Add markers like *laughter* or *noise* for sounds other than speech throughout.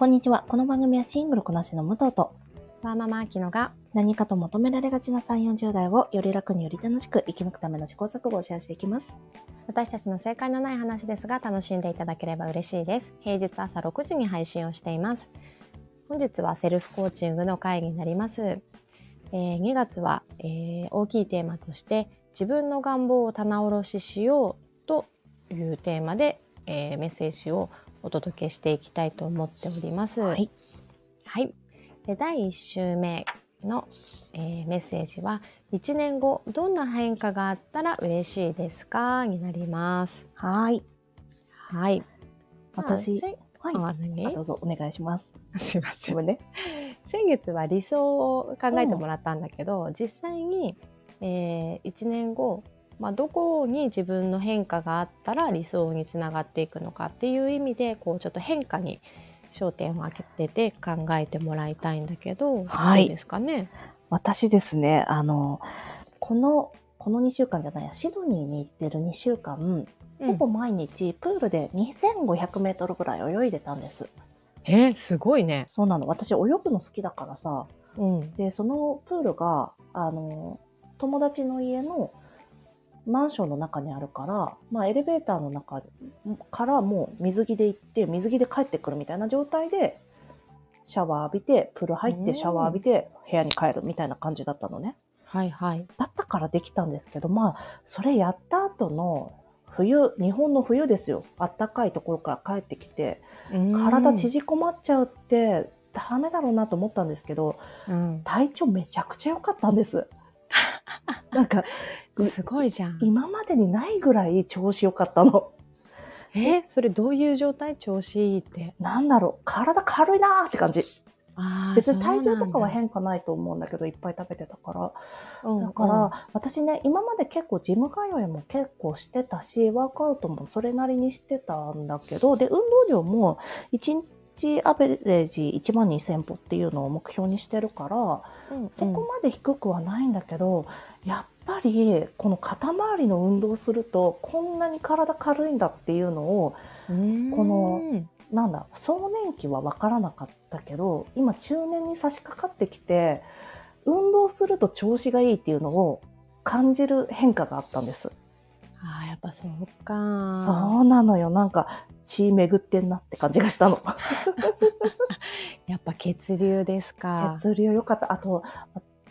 こんにちは。この番組はシングルこなしの武藤とワーママアキノが何かと求められがちな3、40代をより楽により楽しく生き抜くための試行錯誤をシェアしていきます。私たちの正解のない話ですが楽しんでいただければ嬉しいです。平日朝6時に配信をしています。本日はセルフコーチングの会議になります。えー2月は、えー大きいテーマとして自分の願望を棚卸ししようというテーマで、えーメッセージをお届けしていきたいと思っております。はい。はい。で第1週目の、えーメッセージは1年後どんな変化があったら嬉しいですか？になります。はい。はい。私、はい。どうぞお願いします。すいません。ね。先月は理想を考えてもらったんだけど、実際に、え1年後、まあ、どこに自分の変化があったら理想につながっていくのかっていう意味でこうちょっと変化に焦点を当てて考えてもらいたいんだけど、はいどうですかね？私ですね、あの、この、この2週間じゃないや、シドニーに行ってる2週間、ほぼ毎日プールで2500メートルぐらい泳いでたんです。えーすごいね。そうなの。私泳ぐの好きだからさ、うん。で、そのプールが、あの、友達の家のマンションの中にあるから、まあ、エレベーターの中からもう水着で行って、水着で帰ってくるみたいな状態で、シャワー浴びて、プール入って、うんシャワー浴びて、部屋に帰るみたいな感じだったのね。はいはい。だったからできたんですけど、まあ、それやった後の冬、日本の冬ですよ。あったかいところから帰ってきて、体ち縮こまっちゃうって、ダメだろうなと思ったんですけど、うん、体調めちゃくちゃ良かったんです。*laughs* なんか、すごいじゃん。今までにないぐらい調子良かったの。えそれどういう状態？調子いいって。なんだろう、体軽いなーって感じ。別に体重とかは変化ないと思うんだけど、いっぱい食べてたから。だだから、私ね、今まで結構ジム通いも結構してたし、ワークアウトもそれなりにしてたんだけど、で、運動量も1日アベレージ1万2000歩っていうのを目標にしてるから、うんうんそこまで低くはないんだけど、やっぱりこの肩周りの運動をするとこんなに体軽いんだっていうのをうんこのなんだ壮年期は分からなかったけど今中年に差し掛かってきて運動すると調子がいいっていうのを感じる変化があったんです。あーやっぱそうか。そうなのよなんか血巡ってんなって感じがしたの。やっぱ血流ですか。血流良かった。あと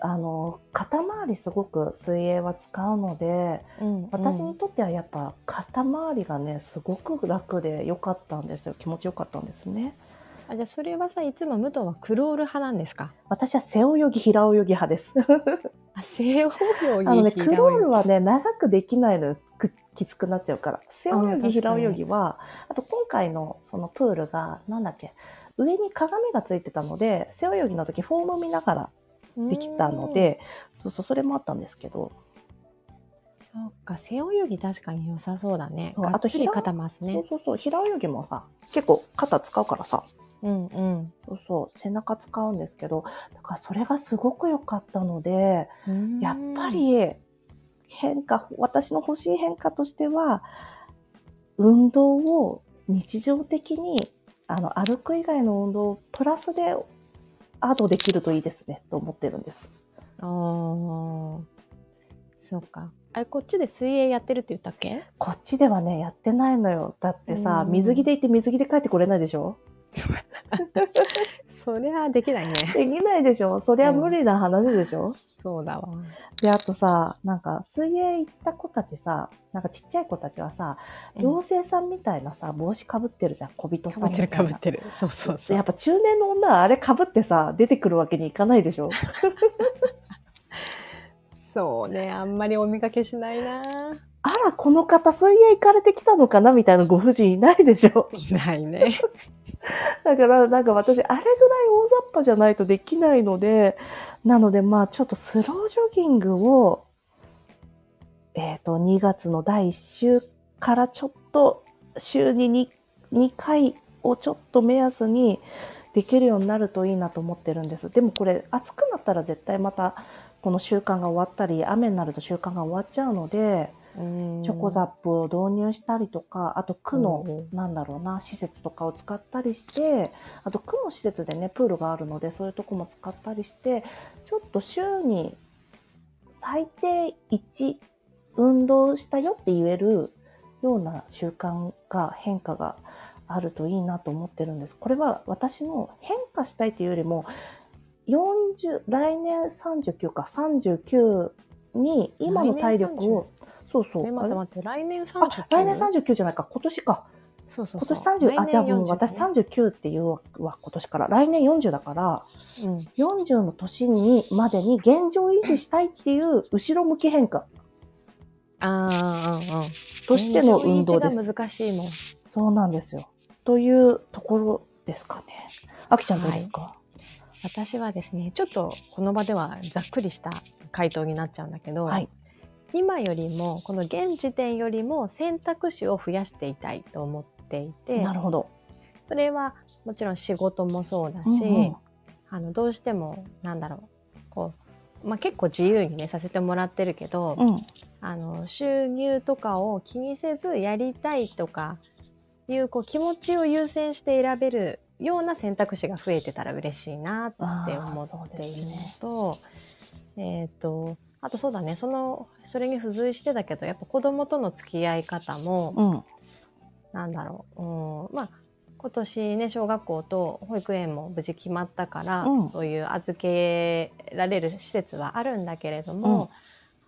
あの肩周りすごく水泳は使うので、うん私にとってはやっぱ肩周りがねすごく楽で良かったんですよ気持ちよかったんですねあじゃあそれはさいつも武藤はクロール派なんですか？私は背泳ぎ平泳ぎ派ですあ背泳ぎあのねクロールはね長くできないのよくきつくなっちゃうから背泳ぎ平泳ぎはあと今回のそのプールがなんだっけ上に鏡がついてたので背泳ぎの時フォーム見ながらできたのでそうそうそれもあったんですけどそうか背泳ぎ確かに良さそうだね。そうあと平つり肩回すそうね。そうそう平泳ぎもさ結構肩使うからさうんうんそうそう、背中使うんですけど、だからそれがすごく良かったので、うん。やっぱり変化、私の欲しい変化としては、運動を日常的に、あの、歩く以外の運動をプラスでアドできるといいですね、と思ってるんです。あーそうか。あれこっちで水泳やってるって言ったっけ？こっちではね、やってないのよ。だってさ、うん水着で行って水着で帰ってこれないでしょ？*laughs* それはできないね。できないでしょ？そりゃ無理な話でしょ、そうだわ。で、あとさ、なんか、水泳行った子たちさ、なんかちっちゃい子たちはさ、妖精さんみたいなさ、帽子かぶってるじゃん、小人かぶってる。かぶってる。そうそうそう。やっぱ中年の女はあれかぶってさ、出てくるわけにいかないでしょ？*laughs* そうね、あんまりお見かけしないな。あら、この方水泳行かれてきたのかなみたいなご婦人いないでしょいないね。*laughs* だから、なんか私、あれぐらい大雑把じゃないとできないので、なので、まあ、ちょっとスロージョギングを、えっ、と、2月の第1週からちょっと、週に 2, 2回をちょっと目安にできるようになるといいなと思ってるんです。でもこれ、暑くなったら絶対また、この習慣が終わったり、雨になると習慣が終わっちゃうので、チョコザップを導入したりとか、あと区の、うんなんだろうな、施設とかを使ったりして、あと区の施設でね、プールがあるので、そういうとこも使ったりして、ちょっと週に最低1運動したよって言えるような習慣が変化があるといいなと思ってるんです。これは私の変化したいというよりも、40、来年39か、39に今の体力を、そうそう。え、待って待って、来年39あ、来年39じゃないか、今年か。そうそうそう。今年30、あ、じゃあもう私来年39っていうわ、今年から。来年40だから、40ね40の年に、までに現状維持したいっていう後ろ向き変化うん。ああ、うんうん。としての運動です。が難しいもん。そうなんですよ。というところですかね。あきちゃんどうですか、私はですね、ちょっとこの場ではざっくりした回答になっちゃうんだけど、はい今よりも、この現時点よりも選択肢を増やしていたいと思っていて、なるほど。それはもちろん仕事もそうだし、うんうんあのどうしてもなんだろうこう、まあ、結構自由にねさせてもらってるけど、うん。あの収入とかを気にせずやりたいとかいうこう気持ちを優先して選べるような選択肢が増えてたら嬉しいなって思っているのと,、えっ、とあとそうだね。そのそれに付随してだけどやっぱ子供との付き合い方も、うん。なんだろう、うん、まあ今年ね小学校と保育園も無事決まったから、うん。そういう預けられる施設はあるんだけれども、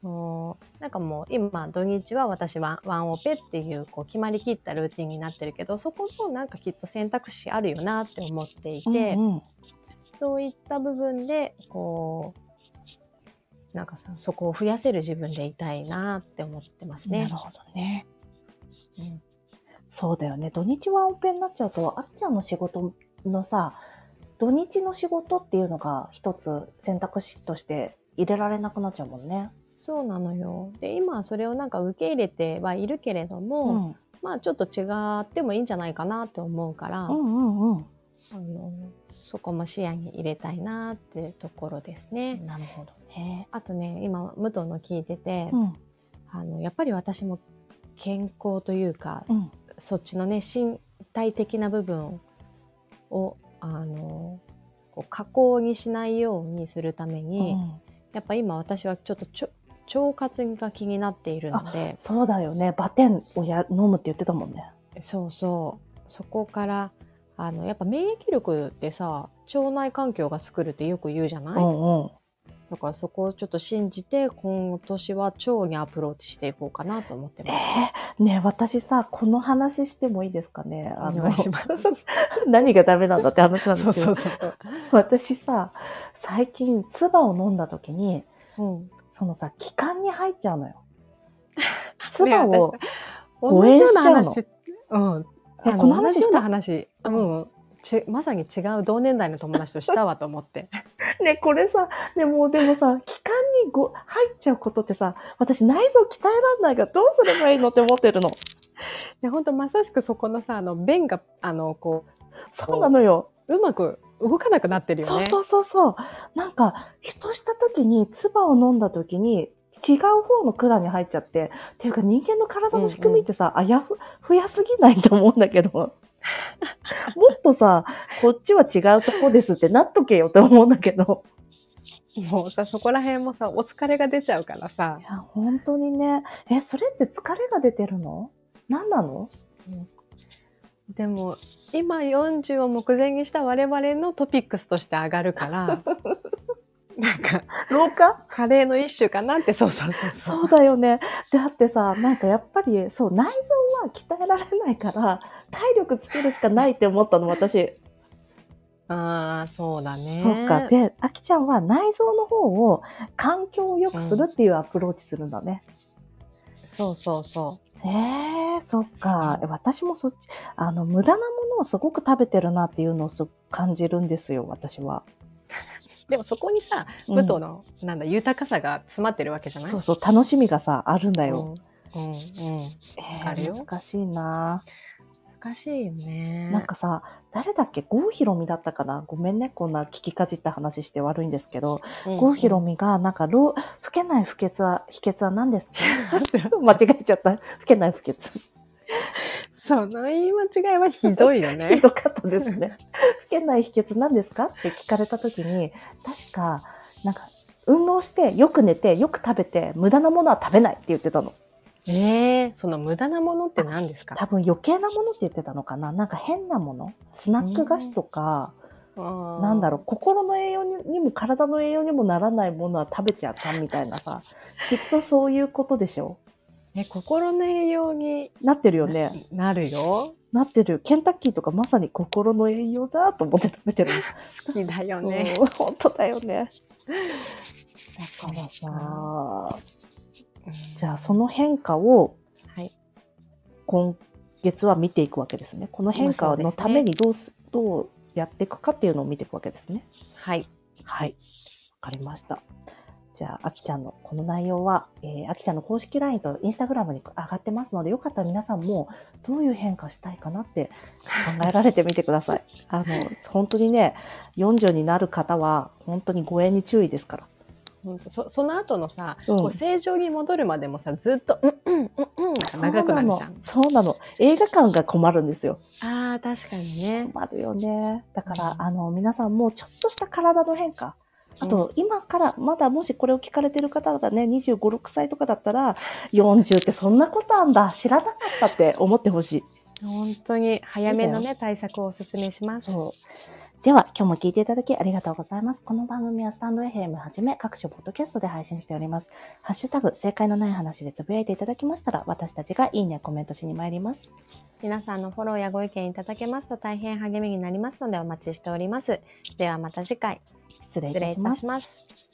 もうなんかもう今土日は私はワンオペっていうこう決まりきったルーティンになってるけどそこもなんかきっと選択肢あるよなって思っていて、うんうん。そういった部分でこうなんかさそこを増やせる自分でいたいなって思ってますねなる。ほどね。うんそうだよね。土日はオペになっちゃうと、あっちゃんの仕事のさ、土日の仕事っていうのが一つ選択肢として入れられなくなっちゃうもんね。そうなのよ。で、今それをなんか受け入れてはいるけれどうも、ん。まあちょっと違ってもいいんじゃないかなって思うから、うんうんうん。あのそこも視野に入れたいなってところですね。なるほどね。あとね、今、武藤の聞いてて、うん。あのやっぱり私も健康というか、うん。そっちのね、身体的な部分を、あの、こう加工にしないようにするために、やっぱ今私はちょっとちょ腸活が気になっているので、そうだよね。バテンをや飲むって言ってたもんね。そうそう。そこから、あの、やっぱ免疫力ってさ、腸内環境が作るってよく言うじゃない、うんうん。だからそこをちょっと信じて、今年は腸にアプローチしていこうかなと思ってます。えー、ねえ私さ、この話してもいいですかね？あのお願いします。何がダメなんだって話なんですけど。私さ、最近、唾を飲んだ時に、うん。そのさ、気管に入っちゃうのよ。*laughs* 唾を、同誤嚥しちゃうの話、うん。この話し同じような話、うん。ちまさに違う同年代の友達としたわと思って。*laughs* ね、これさ、でも、でもさ、気管にご入っちゃうことってさ、私内臓鍛えらんないからどうすればいいのって思ってるの。で、本当まさしくそこのさ、あの、便が、あの、こそうなのよ。う、うまく動かなくなってるよね。そうそうそうそう。なんか、ふとした時に、唾を飲んだ時に、違う方の管に入っちゃって、っていうか人間の体の仕組みってさ、あやふ、増やすぎないと思うんだけど、もっとさ、こっちは違うとこですってなっとけよって思うんだけど。もうさ、そこら辺もさ、お疲れが出ちゃうからさい、や、本当にね。え、それって疲れが出てるの？何なの？でも、今40を目前にした我々のトピックスとして上がるから、*laughs* なんか、老化カレーの一種かなって、そうそうそうそうだよね。だってさ、なんかやっぱり、そう、内臓は鍛えられないから、体力つけるしかないって思ったの、私。ああ、そうだね。そうか。で、あきちゃんは内臓の方を環境を良くするっていうアプローチするんだね。そうそうそええそっか。私もそっち、あの、無駄なものをすごく食べてるなっていうのをす感じるんですよ、私は。う。でもそこにさ、うん武藤の、なんだ、豊かさが詰まってるわけじゃない？そうそう、楽しみがさ、あるんだよ。うん。うん。うん。えあるよー難しいな難しいよね。なんかさ、誰だっけ？郷ひろみだったかな？ごめんね、こんな聞きかじった話して悪いんですけど、うん、郷ひろみが、なんか、老、老けない不潔は、秘訣は何ですか？*laughs* *laughs* 間違えちゃった。老けない不潔。その言い間違いはひどいよひね。*laughs* どかったですね。老けない秘訣何ですかって聞かれた時に、確か、なんか、運動して、よく寝て、よく食べて、無駄なものは食べないって言ってたの。ええその無駄なものって何ですか？多分余計なものって言ってたのかな。なんか変なもの。スナック菓子とか、ななんだろう、心の栄養ににも体の栄養にもならないものは食べちゃあかんみたいなさ、きっとそういうことでしょえ、心の栄養になってるよね。なるよ。なってる。ケンタッキーとかまさに心の栄養だと思って食べてる。好きだよね。うん本当だよね。だからさ、じゃあその変化をはい。今月は見ていくわけですね。この変化のためにどうす、どうやっていくかっていうのを見ていくわけですね。はい。はい。わかりました。じゃあ、あきちゃんのこの内容は、えー、あきちゃんの公式 LINE と Instagram に上がってますので、よかったら皆さんもどういう変化したいかなって考えられてみてください。*laughs* あの、本当にね、40になる方は、本当に誤嚥に注意ですから。そその後のさ、うんこう正常に戻るまでもさずっと「うんうんうんうん」が長くなるじゃん。そうなの。映画館が困るんですよ。ああ確かにね。困るよね。だから、うんあの、皆さんもちょっとした体の変化。あと、今から、まだもしこれを聞かれてる方がね、25、6歳とかだったら、40ってそんなことあんだ、知らなかったって思ってほしい。本当に早めのね対策をお勧めします。そう。では、今日も聞いていただきありがとうございます。この番組はスタンド FM はじめ各種ポッドキャストで配信しております。ハッシュタグ、正解のない話でつぶやいていただきましたら、私たちがいいね、コメントしに参ります。皆さんのフォローやご意見いただけますと大変励みになりますのでお待ちしております。ではまた次回失礼いたし。ます。